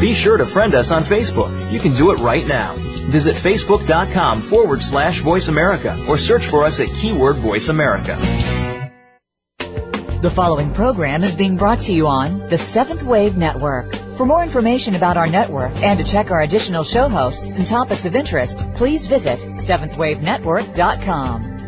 Be sure to friend us on Facebook. You can do it right now. Visit facebook.com forward slash voice America or search for us at keyword voice America. The following program is being brought to you on the Seventh Wave Network. For more information about our network and to check our additional show hosts and topics of interest, please visit seventhwavenetwork.com.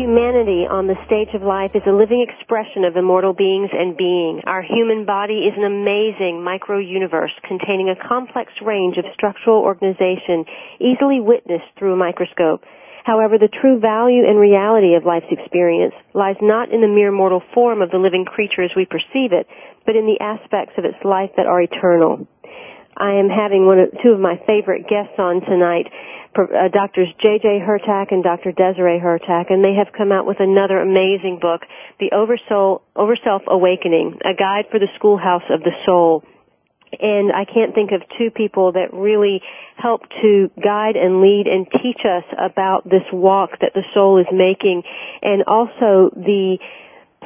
Humanity on the stage of life is a living expression of immortal beings and being. Our human body is an amazing micro-universe containing a complex range of structural organization easily witnessed through a microscope. However, the true value and reality of life's experience lies not in the mere mortal form of the living creature as we perceive it, but in the aspects of its life that are eternal. I am having one of, two of my favorite guests on tonight uh, Doctors J.J. Hurtak and Dr. Desiree Hurtak, and they have come out with another amazing book, The Oversoul, Overself Awakening, a guide for the schoolhouse of the soul. And I can't think of two people that really help to guide and lead and teach us about this walk that the soul is making and also the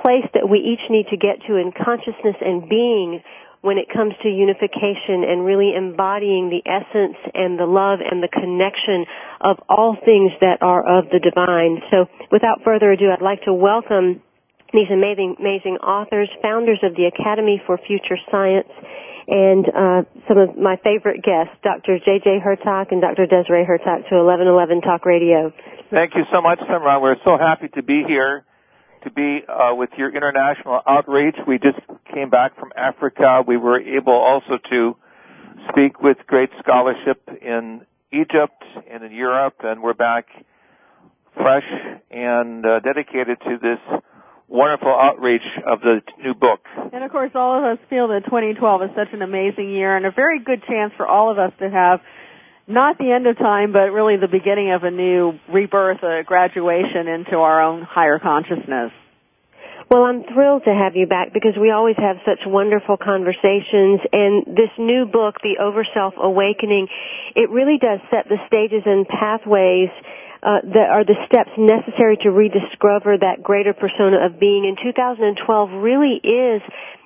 place that we each need to get to in consciousness and being when it comes to unification and really embodying the essence and the love and the connection of all things that are of the divine. So without further ado, I'd like to welcome these amazing, amazing authors, founders of the Academy for Future Science, and uh, some of my favorite guests, Dr. J.J. Hurtak and Dr. Desiree Hurtak to 1111 Talk Radio. Thank you so much, Simran. We're so happy to be here to be uh, with your international outreach. We just came back from Africa. We were able also to speak with great scholarship in Egypt and in Europe, and we're back fresh and uh, dedicated to this wonderful outreach of the new book. And of course, all of us feel that 2012 is such an amazing year and a very good chance for all of us to have not the end of time, but really the beginning of a new rebirth, a graduation into our own higher consciousness. Well, I'm thrilled to have you back because we always have such wonderful conversations and this new book, The Overself Awakening, it really does set the stages and pathways uh, that are the steps necessary to rediscover that greater persona of being. And 2012 really is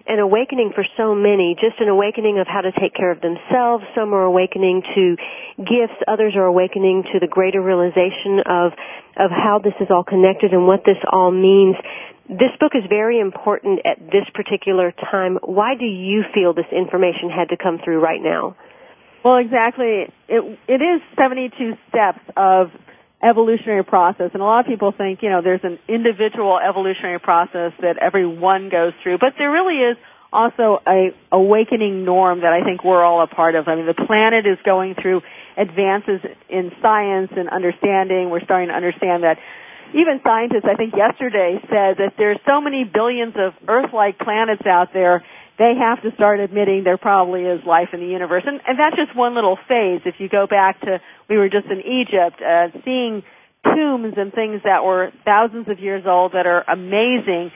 an awakening for so many, just an awakening of how to take care of themselves. Some are awakening to gifts, others are awakening to the greater realization of of how this is all connected and what this all means. This book is very important at this particular time. Why do you feel this information had to come through right now? Well, exactly. It it is 72 steps of evolutionary process. And a lot of people think, you know, there's an individual evolutionary process that everyone goes through, but there really is also a awakening norm that I think we're all a part of. I mean, the planet is going through advances in science and understanding. We're starting to understand that even scientists, I think yesterday said that there's so many billions of Earth-like planets out there they have to start admitting there probably is life in the universe. And, and that's just one little phase. If you go back to, we were just in Egypt, uh, seeing tombs and things that were thousands of years old that are amazing.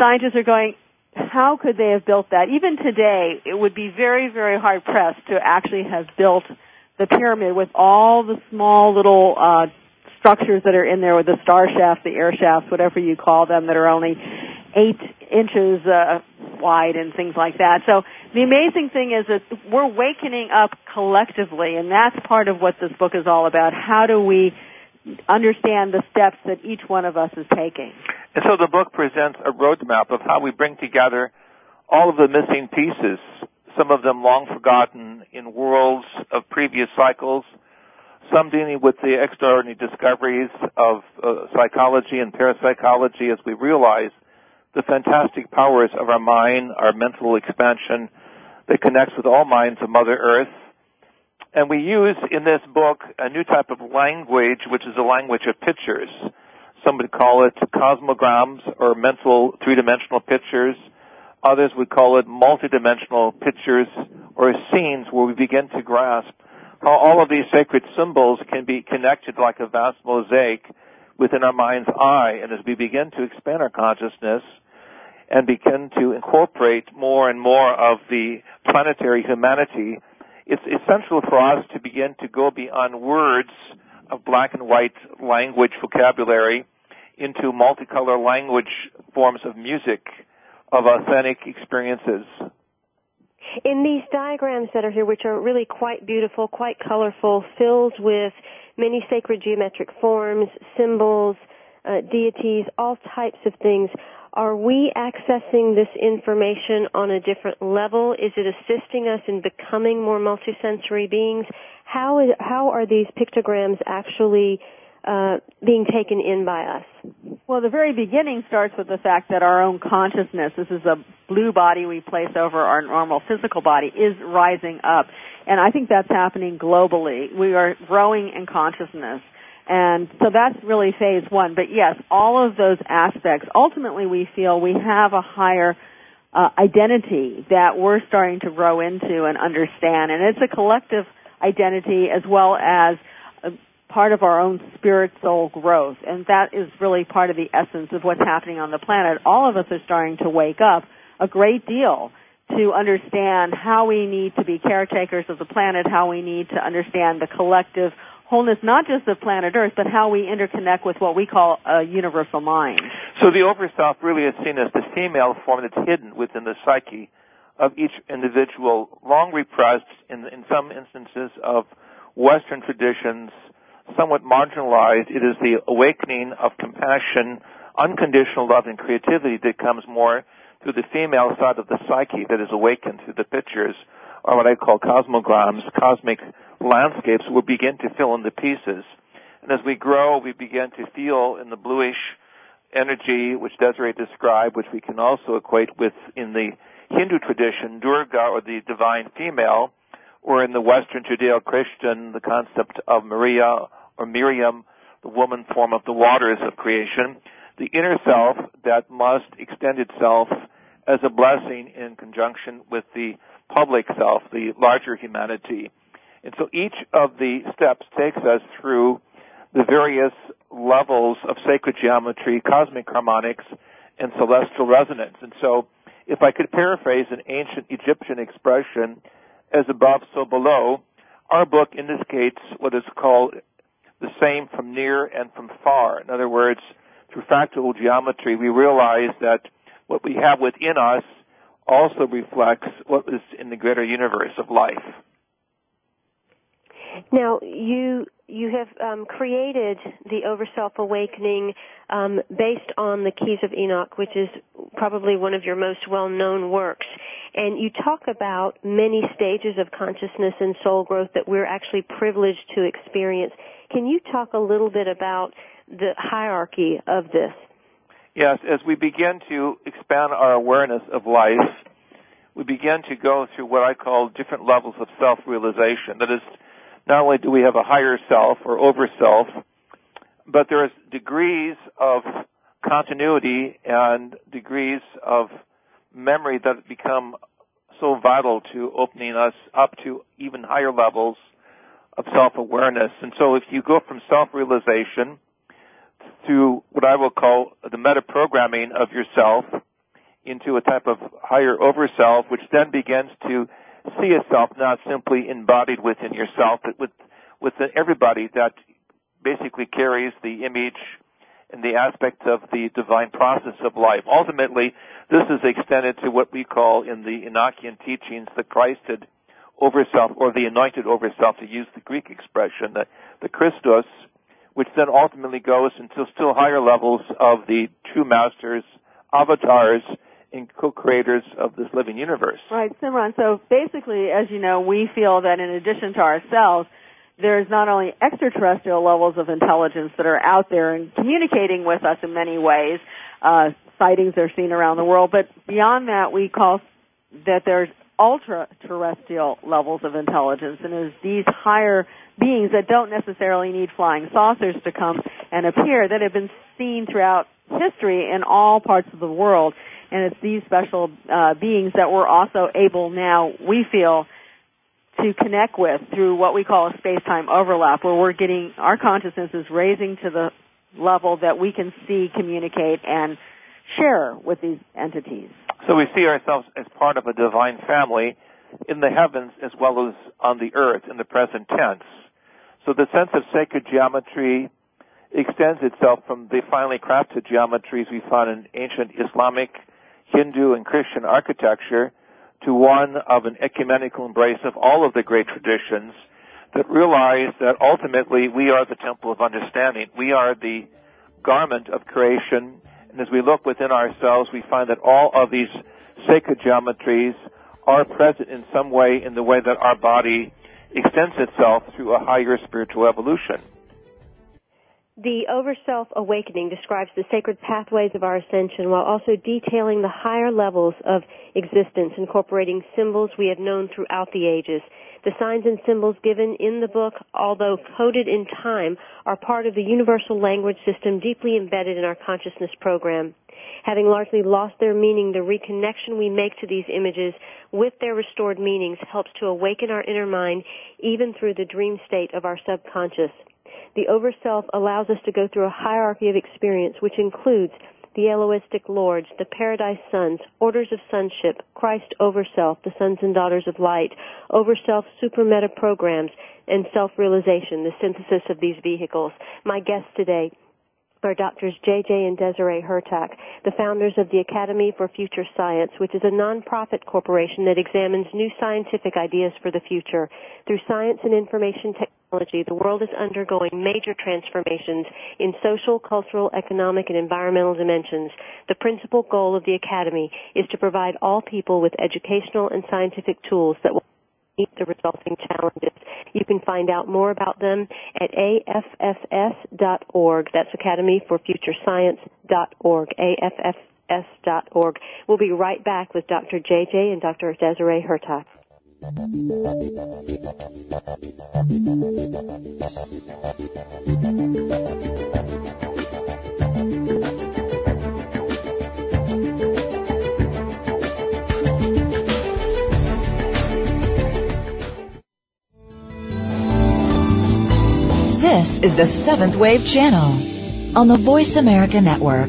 Scientists are going, how could they have built that? Even today, it would be very, very hard pressed to actually have built the pyramid with all the small little, uh, structures that are in there with the star shafts, the air shafts, whatever you call them, that are only eight inches uh, wide and things like that. So the amazing thing is that we're wakening up collectively, and that's part of what this book is all about. How do we understand the steps that each one of us is taking? And so the book presents a roadmap of how we bring together all of the missing pieces, some of them long forgotten in worlds of previous cycles, some dealing with the extraordinary discoveries of uh, psychology and parapsychology as we realize the fantastic powers of our mind, our mental expansion that connects with all minds of Mother Earth. And we use in this book a new type of language, which is a language of pictures. Some would call it cosmograms or mental three-dimensional pictures. Others would call it multidimensional pictures or scenes where we begin to grasp how all of these sacred symbols can be connected like a vast mosaic within our mind's eye. And as we begin to expand our consciousness and begin to incorporate more and more of the planetary humanity, it's essential for us to begin to go beyond words of black and white language vocabulary into multicolor language forms of music of authentic experiences. In these diagrams that are here, which are really quite beautiful, quite colorful, filled with many sacred geometric forms, symbols, uh, deities, all types of things, are we accessing this information on a different level? Is it assisting us in becoming more multisensory beings? How, is, how are these pictograms actually uh, being taken in by us? Well, the very beginning starts with the fact that our own consciousness, this is a blue body we place over our normal physical body, is rising up. And I think that's happening globally. We are growing in consciousness. And so that's really phase one. But yes, all of those aspects, ultimately we feel we have a higher uh, identity that we're starting to grow into and understand. And it's a collective identity as well as part of our own spirit soul growth. And that is really part of the essence of what's happening on the planet. All of us are starting to wake up a great deal to understand how we need to be caretakers of the planet, how we need to understand the collective wholeness, not just of planet Earth, but how we interconnect with what we call a universal mind. So the overself really is seen as the female form that's hidden within the psyche of each individual, long repressed in, in some instances of Western traditions, somewhat marginalized. It is the awakening of compassion, unconditional love, and creativity that comes more through the female side of the psyche that is awakened through the pictures, or what I call cosmograms, cosmic landscapes, will begin to fill in the pieces. And as we grow, we begin to feel in the bluish energy, which Desiree described, which we can also equate with in the Hindu tradition, Durga, or the divine female, or in the Western Judeo-Christian, the concept of Maria or Miriam, the woman form of the waters of creation, the inner self that must extend itself as a blessing in conjunction with the public self, the larger humanity. And so each of the steps takes us through the various levels of sacred geometry, cosmic harmonics, and celestial resonance. And so if I could paraphrase an ancient Egyptian expression, as above, so below, our book indicates what is called the same from near and from far. In other words, through fractal geometry, we realize that what we have within us also reflects what is in the greater universe of life. Now, you you have um, created the Overself Awakening um, based on the Keys of Enoch, which is probably one of your most well-known works. And you talk about many stages of consciousness and soul growth that we're actually privileged to experience. Can you talk a little bit about the hierarchy of this? Yes, as we begin to expand our awareness of life, we begin to go through what I call different levels of self-realization. That is, not only do we have a higher self or over self, but there is degrees of continuity and degrees of memory that become so vital to opening us up to even higher levels of self-awareness. And so if you go from self-realization to what I will call the meta-programming of yourself into a type of higher over self, which then begins to see yourself not simply embodied within yourself, but with with everybody that basically carries the image and the aspect of the divine process of life. Ultimately, this is extended to what we call in the Enochian teachings the Christed overself or the anointed overself, to use the Greek expression, the, the Christos, which then ultimately goes into still higher levels of the true masters, avatars, and co-creators of this living universe. Right, Simran. So basically, as you know, we feel that in addition to ourselves, there's not only extraterrestrial levels of intelligence that are out there and communicating with us in many ways. Uh, sightings are seen around the world, but beyond that, we call that there's ultra terrestrial levels of intelligence, and it's these higher beings that don't necessarily need flying saucers to come and appear that have been seen throughout history in all parts of the world. And it's these special uh, beings that we're also able now, we feel, to connect with through what we call a space-time overlap, where we're getting our consciousness is raising to the level that we can see, communicate, and share with these entities. So we see ourselves as part of a divine family in the heavens as well as on the earth in the present tense. So the sense of sacred geometry extends itself from the finely crafted geometries we find in ancient Islamic, Hindu, and Christian architecture to one of an ecumenical embrace of all of the great traditions that realize that ultimately we are the temple of understanding. We are the garment of creation. And as we look within ourselves, we find that all of these sacred geometries are present in some way in the way that our body extends itself through a higher spiritual evolution. The Overself Awakening describes the sacred pathways of our ascension while also detailing the higher levels of existence, incorporating symbols we have known throughout the ages. The signs and symbols given in the book, although coded in time, are part of the universal language system deeply embedded in our consciousness program. Having largely lost their meaning, the reconnection we make to these images with their restored meanings helps to awaken our inner mind even through the dream state of our subconscious. The Overself allows us to go through a hierarchy of experience which includes the Elohistic Lords, the Paradise Sons, Orders of Sonship, Christ over Self, the Sons and Daughters of Light, Over Self Super Meta Programs, and Self-Realization, the synthesis of these vehicles. My guests today are Doctors JJ and Desiree Hurtak, the founders of the Academy for Future Science, which is a nonprofit corporation that examines new scientific ideas for the future. Through science and information technology, the world is undergoing major transformations in social, cultural, economic, and environmental dimensions. The principal goal of the Academy is to provide all people with educational and scientific tools that will meet the resulting challenges. You can find out more about them at affs.org. That's Academy for Future Science.org. AFFS.org. We'll be right back with Dr. JJ and Dr. Desiree Hurtak. This is the Seventh Wave Channel on the Voice America Network.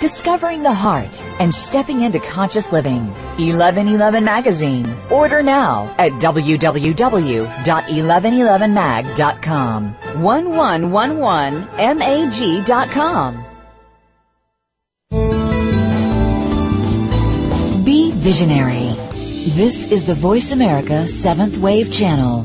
discovering the heart, and stepping into conscious living. 1111 Magazine. Order now at www.1111mag.com. 1111mag.com. Be visionary. This is the Voice America 7th Wave Channel.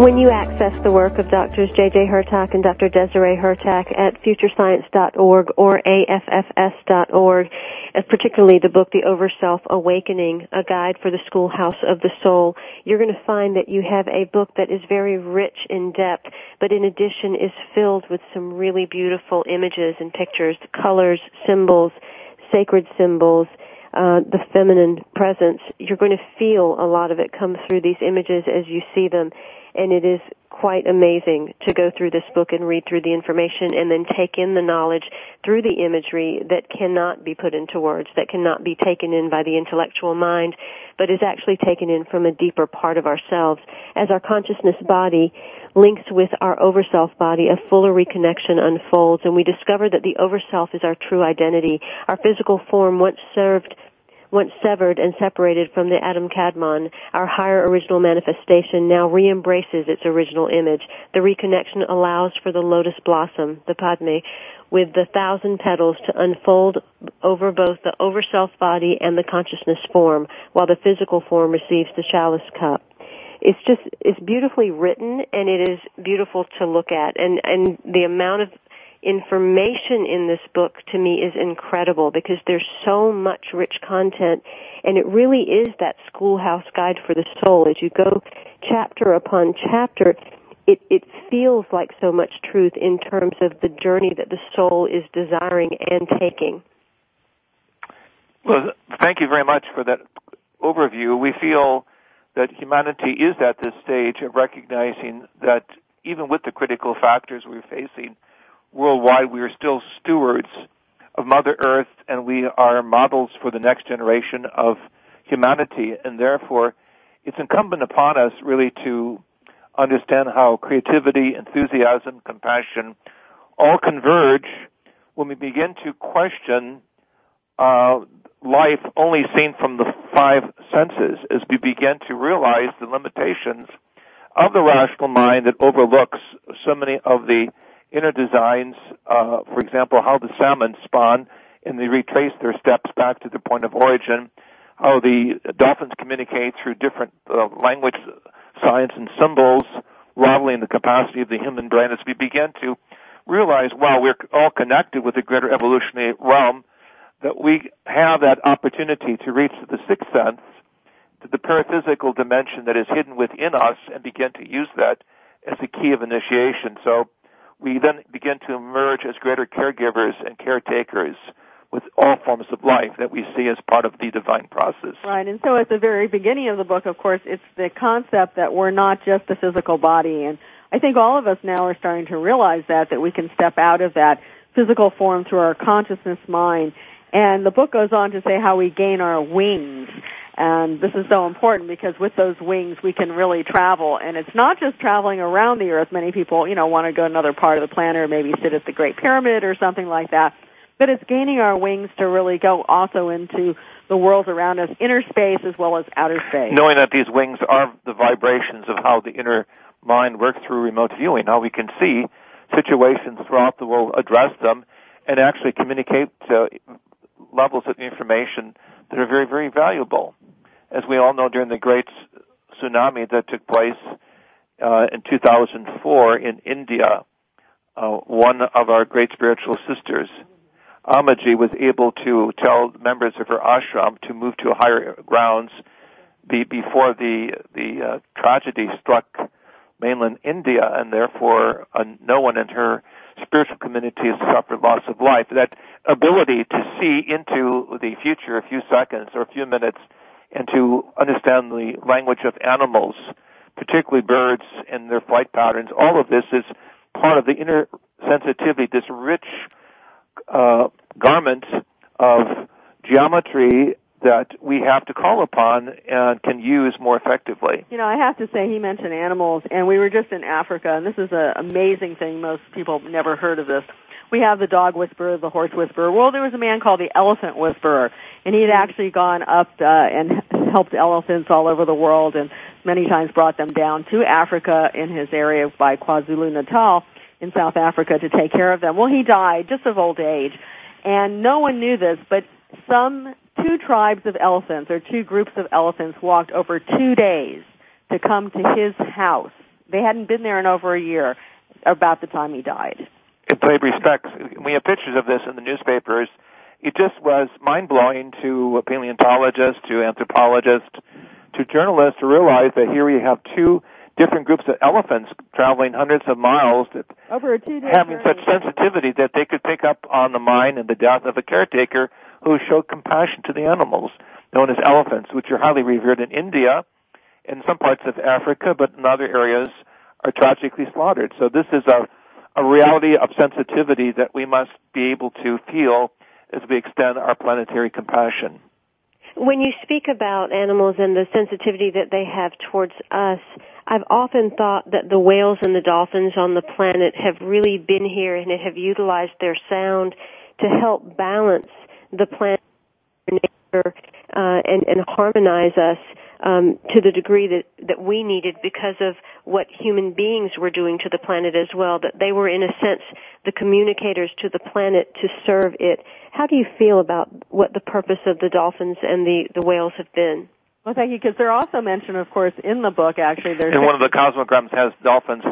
When you access the work of Drs. J.J. Hurtak and Dr. Desiree Hurtak at futurescience.org or AFFS.org, particularly the book The Overself Awakening, A Guide for the Schoolhouse of the Soul, you're going to find that you have a book that is very rich in depth, but in addition is filled with some really beautiful images and pictures, colors, symbols, sacred symbols, uh, the feminine presence. You're going to feel a lot of it come through these images as you see them and it is quite amazing to go through this book and read through the information and then take in the knowledge through the imagery that cannot be put into words, that cannot be taken in by the intellectual mind, but is actually taken in from a deeper part of ourselves. As our consciousness body links with our overself body, a fuller reconnection unfolds and we discover that the overself is our true identity. Our physical form once served once severed and separated from the Adam Kadmon, our higher original manifestation now re-embraces its original image. The reconnection allows for the lotus blossom, the Padme, with the thousand petals to unfold over both the over-self body and the consciousness form, while the physical form receives the chalice cup it's just it's beautifully written and it is beautiful to look at and and the amount of information in this book to me is incredible because there's so much rich content and it really is that schoolhouse guide for the soul. As you go chapter upon chapter, it, it feels like so much truth in terms of the journey that the soul is desiring and taking. Well, thank you very much for that overview. We feel that humanity is at this stage of recognizing that even with the critical factors we're facing, worldwide, we are still stewards of Mother Earth and we are models for the next generation of humanity. And therefore it's incumbent upon us really to understand how creativity, enthusiasm, compassion all converge when we begin to question uh, life only seen from the five senses as we begin to realize the limitations of the rational mind that overlooks so many of the inner designs, uh, for example, how the salmon spawn and they retrace their steps back to the point of origin, how the dolphins communicate through different uh, language, science, and symbols, rivaling the capacity of the human brain as we begin to realize, wow, we're all connected with the greater evolutionary realm, that we have that opportunity to reach the sixth sense, to the paraphysical dimension that is hidden within us and begin to use that as a key of initiation. So we then begin to emerge as greater caregivers and caretakers with all forms of life that we see as part of the divine process. Right, and so at the very beginning of the book, of course, it's the concept that we're not just a physical body, and I think all of us now are starting to realize that, that we can step out of that physical form through our consciousness mind. And the book goes on to say how we gain our wings. And this is so important because with those wings we can really travel. And it's not just traveling around the earth. Many people, you know, want to go to another part of the planet or maybe sit at the Great Pyramid or something like that. But it's gaining our wings to really go also into the world around us, inner space as well as outer space. Knowing that these wings are the vibrations of how the inner mind works through remote viewing, how we can see situations throughout the world, address them, and actually communicate to levels of information that are very, very valuable as we all know, during the great tsunami that took place uh, in 2004 in India, uh, one of our great spiritual sisters, Amaji, was able to tell members of her ashram to move to higher grounds be, before the the uh, tragedy struck mainland India, and therefore uh, no one in her spiritual community has suffered loss of life. That ability to see into the future a few seconds or a few minutes and to understand the language of animals, particularly birds and their flight patterns. All of this is part of the inner sensitivity, this rich uh, garment of geometry that we have to call upon and can use more effectively. You know, I have to say he mentioned animals and we were just in Africa and this is an amazing thing. Most people never heard of this we have the dog whisperer, the horse whisperer. Well, there was a man called the elephant whisperer, and he had actually gone up uh, and helped elephants all over the world, and many times brought them down to Africa in his area by KwaZulu Natal in South Africa to take care of them. Well, he died just of old age, and no one knew this, but some two tribes of elephants or two groups of elephants walked over two days to come to his house they hadn't been there in over a year about the time he died. In play respects, we have pictures of this in the newspapers. It just was mind blowing to paleontologists, to anthropologists, to journalists to realize that here we have two different groups of elephants traveling hundreds of miles that over a having journey. such sensitivity that they could pick up on the mind and the death of a caretaker who showed compassion to the animals, known as elephants, which are highly revered in India, in some parts of Africa, but in other areas are tragically slaughtered. So this is a, a reality of sensitivity that we must be able to feel as we extend our planetary compassion. When you speak about animals and the sensitivity that they have towards us, I've often thought that the whales and the dolphins on the planet have really been here and have utilized their sound to help balance the planet nature uh, and, and harmonize us um, to the degree that, that we needed because of what human beings were doing to the planet as well, that they were in a sense the communicators to the planet to serve it. How do you feel about what the purpose of the dolphins and the, the whales have been? Well, thank you, because they're also mentioned, of course, in the book. Actually, there's and one of the cosmograms has dolphins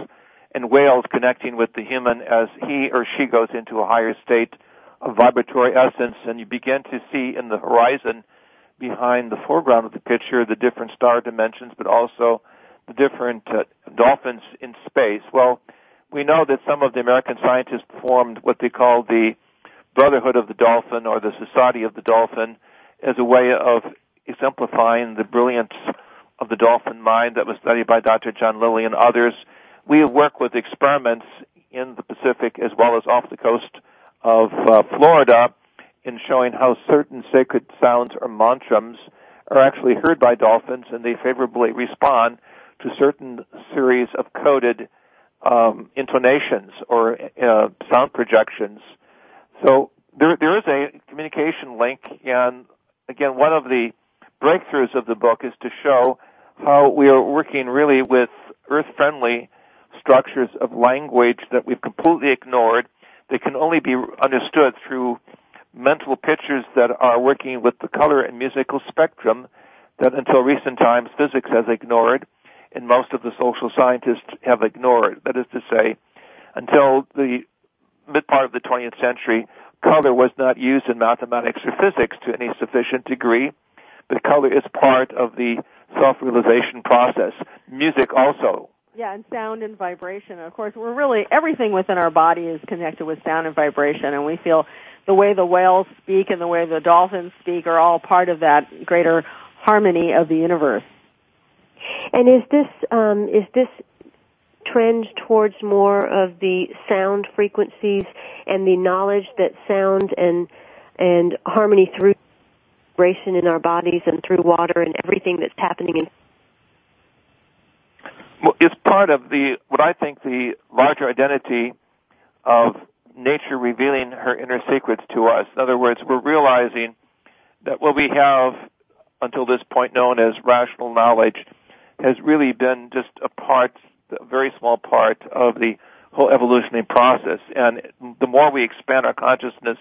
and whales connecting with the human as he or she goes into a higher state of vibratory essence, and you begin to see in the horizon behind the foreground of the picture the different star dimensions, but also the different uh, dolphins in space. Well, we know that some of the American scientists formed what they call the Brotherhood of the Dolphin or the Society of the Dolphin as a way of exemplifying the brilliance of the dolphin mind that was studied by Dr. John Lilly and others. We have worked with experiments in the Pacific as well as off the coast of uh, Florida in showing how certain sacred sounds or mantrams are actually heard by dolphins and they favorably respond to certain series of coded um, intonations or uh, sound projections. So there, there is a communication link, and again, one of the breakthroughs of the book is to show how we are working really with earth-friendly structures of language that we've completely ignored that can only be understood through mental pictures that are working with the color and musical spectrum that until recent times physics has ignored and most of the social scientists have ignored. That is to say, until the mid part of the 20th century, color was not used in mathematics or physics to any sufficient degree, but color is part of the self-realization process. Music also. Yeah, and sound and vibration. Of course, we're really everything within our body is connected with sound and vibration, and we feel the way the whales speak and the way the dolphins speak are all part of that greater harmony of the universe. And is this um, is this trend towards more of the sound frequencies and the knowledge that sound and and harmony through vibration in our bodies and through water and everything that's happening in well, it's part of the what I think the larger identity of nature revealing her inner secrets to us. In other words, we're realizing that what we have until this point known as rational knowledge has really been just a part, a very small part of the whole evolutionary process. And the more we expand our consciousness,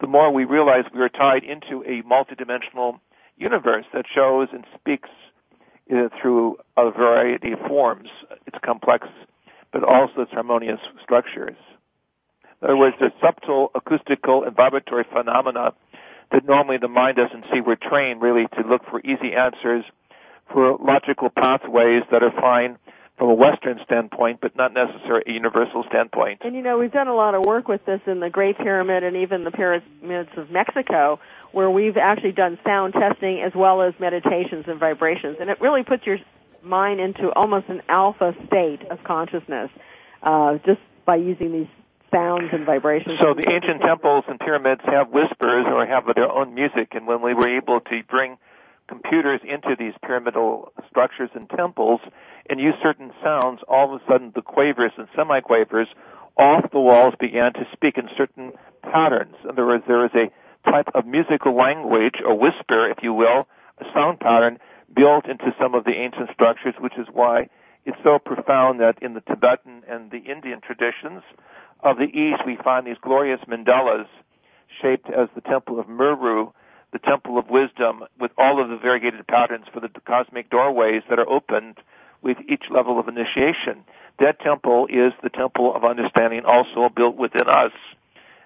the more we realize we are tied into a multidimensional universe that shows and speaks uh, through a variety of forms. It's complex, but also its harmonious structures. In other words, there's subtle acoustical and vibratory phenomena that normally the mind doesn't see. We're trained really to look for easy answers, for logical pathways that are fine from a Western standpoint, but not necessarily a universal standpoint. And you know, we've done a lot of work with this in the Great Pyramid and even the pyramids of Mexico, where we've actually done sound testing as well as meditations and vibrations, and it really puts your mind into almost an alpha state of consciousness uh, just by using these sounds and vibrations. So the ancient temples and pyramids have whispers or have their own music, and when we were able to bring computers into these pyramidal structures and temples and use certain sounds, all of a sudden the quavers and semiquavers off the walls began to speak in certain patterns. In other words, there is a type of musical language, a whisper, if you will, a sound pattern built into some of the ancient structures, which is why it's so profound that in the Tibetan and the Indian traditions of the East, we find these glorious mandalas shaped as the temple of Meru, the temple of wisdom, with all of the variegated patterns for the cosmic doorways that are opened with each level of initiation. That temple is the temple of understanding also built within us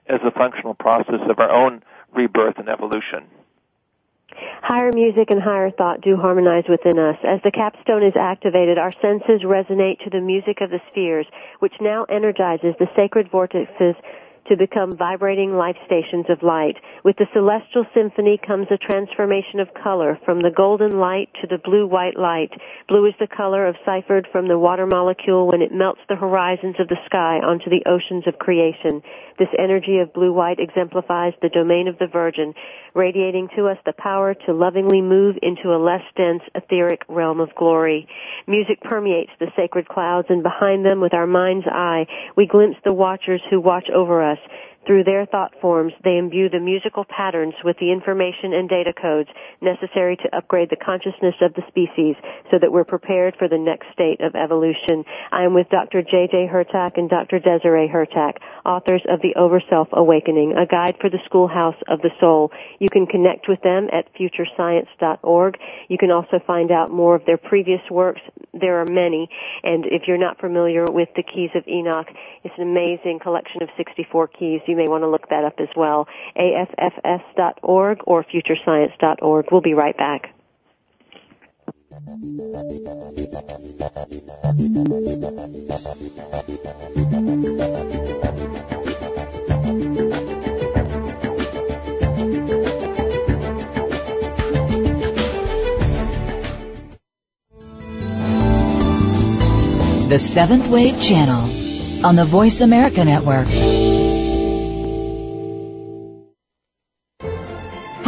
as a functional process of our own rebirth and evolution. Higher music and higher thought do harmonize within us. As the capstone is activated, our senses resonate to the music of the spheres, which now energizes the sacred vortexes to become vibrating life stations of light. With the celestial symphony comes a transformation of color from the golden light to the blue-white light. Blue is the color of ciphered from the water molecule when it melts the horizons of the sky onto the oceans of creation. This energy of blue-white exemplifies the domain of the Virgin, radiating to us the power to lovingly move into a less dense etheric realm of glory. Music permeates the sacred clouds and behind them with our mind's eye we glimpse the watchers who watch over us us through their thought forms, they imbue the musical patterns with the information and data codes necessary to upgrade the consciousness of the species so that we're prepared for the next state of evolution. I am with Dr. J.J. Hurtak and Dr. Desiree Hurtak, authors of The Overself Awakening, a guide for the schoolhouse of the soul. You can connect with them at futurescience.org. You can also find out more of their previous works. There are many, and if you're not familiar with the Keys of Enoch, it's an amazing collection of 64 keys. You may want to look that up as well. AFFS.org or futurescience.org. We'll be right back. The Seventh Wave Channel on the Voice America Network.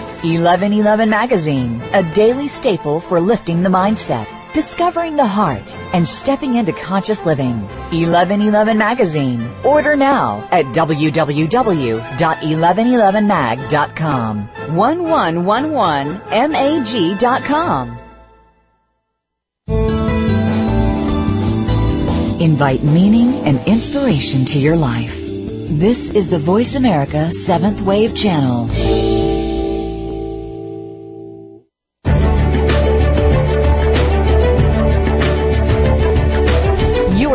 1111 Magazine, a daily staple for lifting the mindset, discovering the heart, and stepping into conscious living. 1111 Magazine. Order now at www.1111mag.com. 1111mag.com. Invite meaning and inspiration to your life. This is the Voice America Seventh Wave Channel.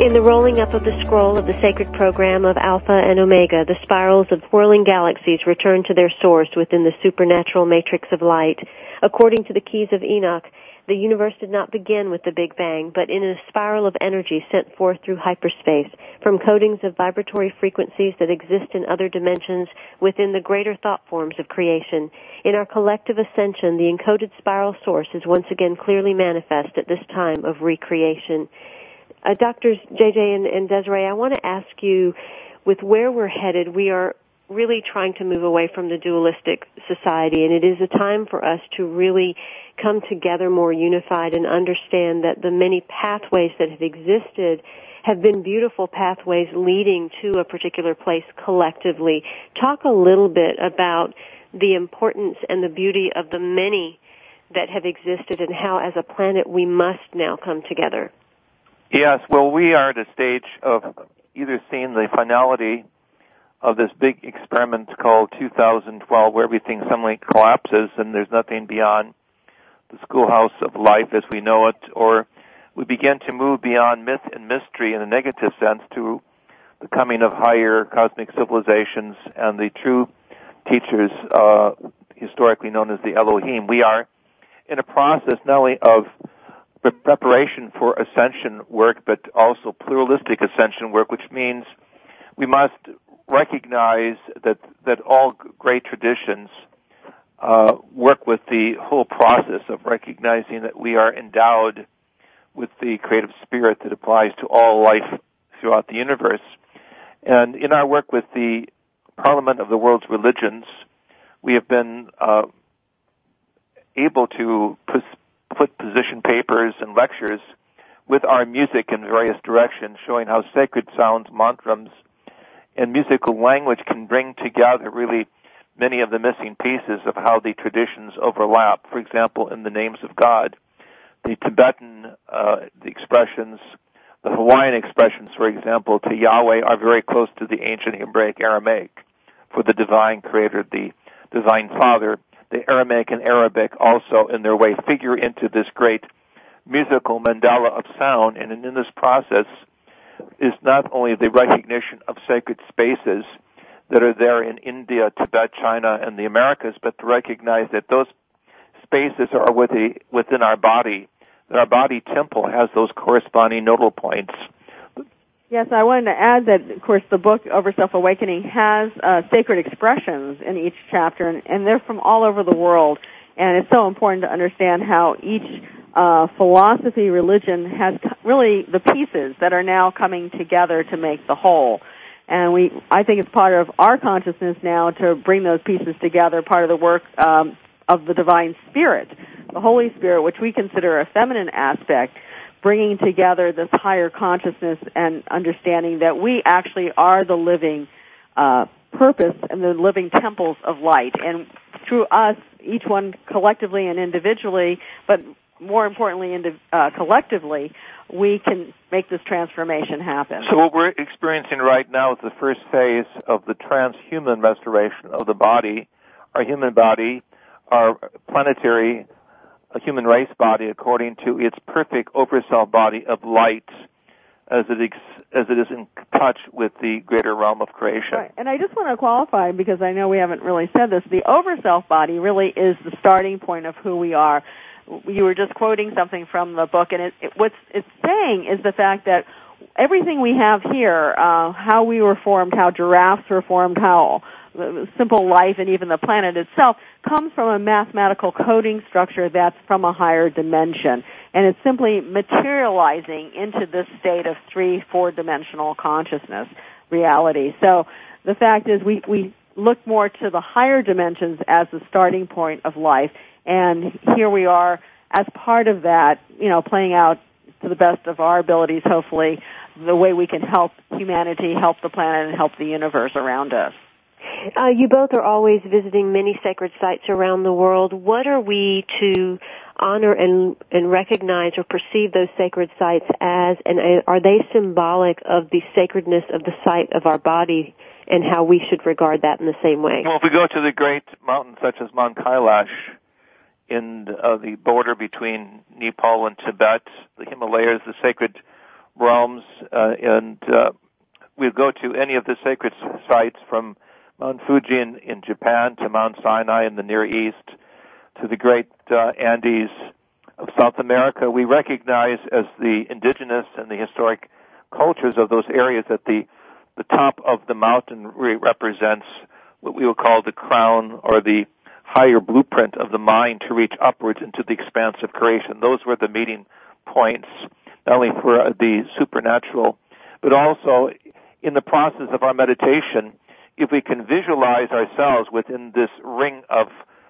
In the rolling up of the scroll of the sacred program of Alpha and Omega, the spirals of whirling galaxies return to their source within the supernatural matrix of light. According to the keys of Enoch, the universe did not begin with the Big Bang, but in a spiral of energy sent forth through hyperspace, from coatings of vibratory frequencies that exist in other dimensions within the greater thought forms of creation. In our collective ascension, the encoded spiral source is once again clearly manifest at this time of recreation. Uh, Doctors JJ and, and Desiree, I want to ask you, with where we're headed, we are really trying to move away from the dualistic society, and it is a time for us to really come together more unified and understand that the many pathways that have existed have been beautiful pathways leading to a particular place collectively. Talk a little bit about the importance and the beauty of the many that have existed and how as a planet we must now come together. Yes, well, we are at a stage of either seeing the finality of this big experiment called 2012 where everything suddenly collapses and there's nothing beyond the schoolhouse of life as we know it, or we begin to move beyond myth and mystery in a negative sense to the coming of higher cosmic civilizations and the true teachers uh, historically known as the Elohim. We are in a process not only of preparation for ascension work, but also pluralistic ascension work, which means we must recognize that that all great traditions uh, work with the whole process of recognizing that we are endowed with the creative spirit that applies to all life throughout the universe. And in our work with the Parliament of the World's Religions, we have been uh, able to put position papers and lectures with our music in various directions, showing how sacred sounds, mantras, and musical language can bring together really many of the missing pieces of how the traditions overlap. For example, in the names of God, the Tibetan uh, the expressions, the Hawaiian expressions, for example, to Yahweh are very close to the ancient Hebraic Aramaic for the divine creator, the divine father. The Aramaic and Arabic also, in their way, figure into this great musical mandala of sound, and in this process is not only the recognition of sacred spaces that are there in India, Tibet, China, and the Americas, but to recognize that those spaces are within our body, that our body temple has those corresponding nodal points. Yes, I wanted to add that, of course, the book Overself Awakening has uh, sacred expressions in each chapter, and, and they're from all over the world. And it's so important to understand how each uh, philosophy, religion has really the pieces that are now coming together to make the whole. And we, I think it's part of our consciousness now to bring those pieces together, part of the work um, of the divine spirit, the Holy Spirit, which we consider a feminine aspect, bringing together this higher consciousness and understanding that we actually are the living uh, purpose and the living temples of light. And through us, each one collectively and individually, but more importantly, uh, collectively, we can make this transformation happen. So what we're experiencing right now is the first phase of the transhuman restoration of the body, our human body, our planetary uh, human race body according to its perfect overself body of light as it ex- as it is in touch with the greater realm of creation. Right. And I just want to qualify because I know we haven't really said this. The overself body really is the starting point of who we are you were just quoting something from the book, and it, it, what's it's saying is the fact that everything we have here, uh, how we were formed, how giraffes were formed, how simple life and even the planet itself comes from a mathematical coding structure that's from a higher dimension. And it's simply materializing into this state of three, four dimensional consciousness reality. So the fact is we, we look more to the higher dimensions as the starting point of life and here we are as part of that, you know, playing out to the best of our abilities, hopefully, the way we can help humanity, help the planet, and help the universe around us. Uh, you both are always visiting many sacred sites around the world. What are we to honor and, and recognize or perceive those sacred sites as, and are they symbolic of the sacredness of the site of our body and how we should regard that in the same way? Well, if we go to the great mountains such as Mount Kailash, in uh, the border between Nepal and Tibet, the Himalayas, the sacred realms, uh, and uh, we go to any of the sacred sites from Mount Fuji in, in Japan to Mount Sinai in the Near East to the great uh, Andes of South America. We recognize as the indigenous and the historic cultures of those areas that the the top of the mountain re- represents what we would call the crown or the higher blueprint of the mind to reach upwards into the expanse of creation. Those were the meeting points, not only for the supernatural, but also in the process of our meditation, if we can visualize ourselves within this ring of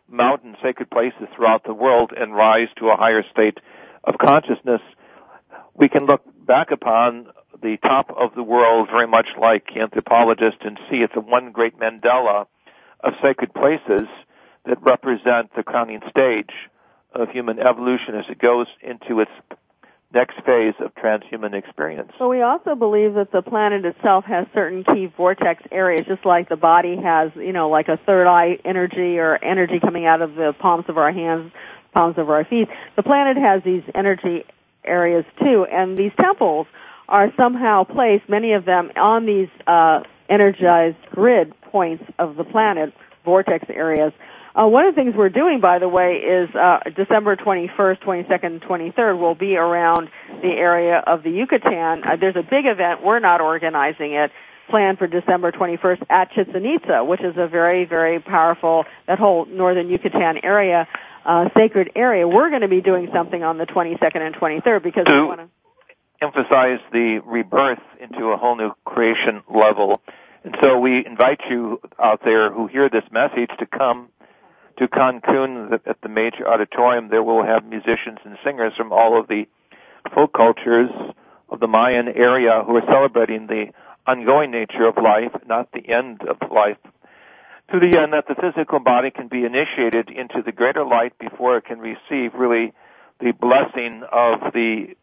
mountain sacred places throughout the world and rise to a higher state of consciousness, we can look back upon the top of the world very much like anthropologists and see it's a one great mandala of sacred places that represent the crowning stage of human evolution as it goes into its next phase of transhuman experience. So we also believe that the planet itself has certain key vortex areas, just like the body has, you know, like a third eye energy or energy coming out of the palms of our hands, palms of our feet. The planet has these energy areas too, and these temples are somehow placed, many of them, on these uh, energized grid points of the planet, vortex areas, Uh, one of the things we're doing, by the way, is uh, December 21st, 22nd, 23rd will be around the area of the Yucatan. Uh, there's a big event. We're not organizing it. Planned for December 21st at Chichen Itza, which is a very, very powerful, that whole northern Yucatan area, uh, sacred area. We're going to be doing something on the 22nd and 23rd because we want to emphasize the rebirth into a whole new creation level. And so we invite you out there who hear this message to come to Cancun at the major auditorium. There we'll have musicians and singers from all of the folk cultures of the Mayan area who are celebrating the ongoing nature of life, not the end of life, to the end that the physical body can be initiated into the greater light before it can receive really the blessing of the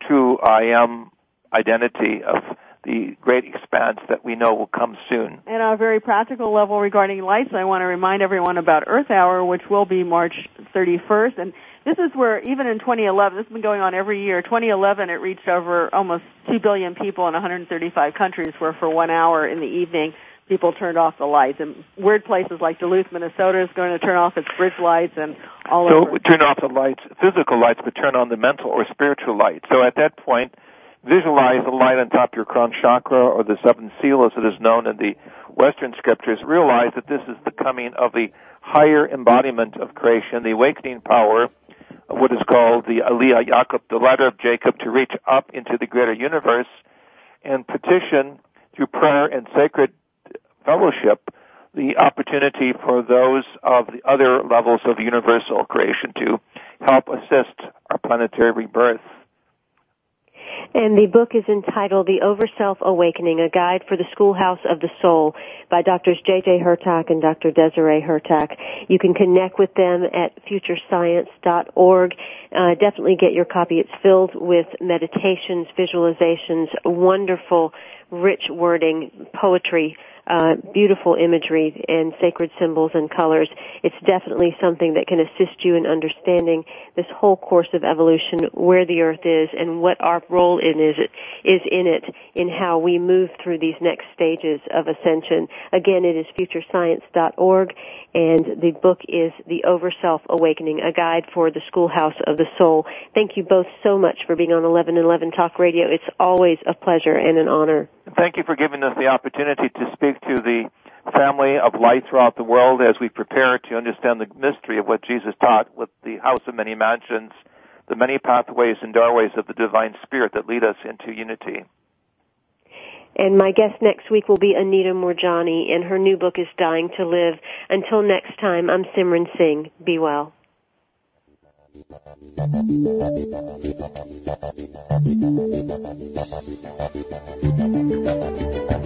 true I am identity of the great expanse that we know will come soon. And on a very practical level regarding lights, I want to remind everyone about Earth Hour, which will be March 31st. And this is where, even in 2011, this has been going on every year. 2011, it reached over almost 2 billion people in 135 countries, where for one hour in the evening, people turned off the lights. And weird places like Duluth, Minnesota is going to turn off its bridge lights and all so over. turn off the lights, physical lights, but turn on the mental or spiritual light. So at that point, visualize the light on top of your crown chakra or the seventh seal as it is known in the Western scriptures. Realize that this is the coming of the higher embodiment of creation, the awakening power, of what is called the Aliyah Yaakov, the ladder of Jacob, to reach up into the greater universe and petition through prayer and sacred fellowship the opportunity for those of the other levels of universal creation to help assist our planetary rebirth. And the book is entitled The Overself Awakening, a guide for the schoolhouse of the soul by Drs. J.J. Hurtak and Dr. Desiree Hurtak. You can connect with them at futurescience.org. Uh, definitely get your copy. It's filled with meditations, visualizations, wonderful, rich wording, poetry, uh, beautiful imagery and sacred symbols and colors. It's definitely something that can assist you in understanding this whole course of evolution, where the Earth is, and what our role in is, is in it, in how we move through these next stages of ascension. Again, it is futurescience.org, and the book is The Overself Awakening, a guide for the schoolhouse of the soul. Thank you both so much for being on 1111 Talk Radio. It's always a pleasure and an honor. Thank you for giving us the opportunity to speak to the family of light throughout the world as we prepare to understand the mystery of what Jesus taught with the house of many mansions, the many pathways and doorways of the divine spirit that lead us into unity. And my guest next week will be Anita Moorjani, and her new book is Dying to Live. Until next time, I'm Simran Singh. Be well. Thank you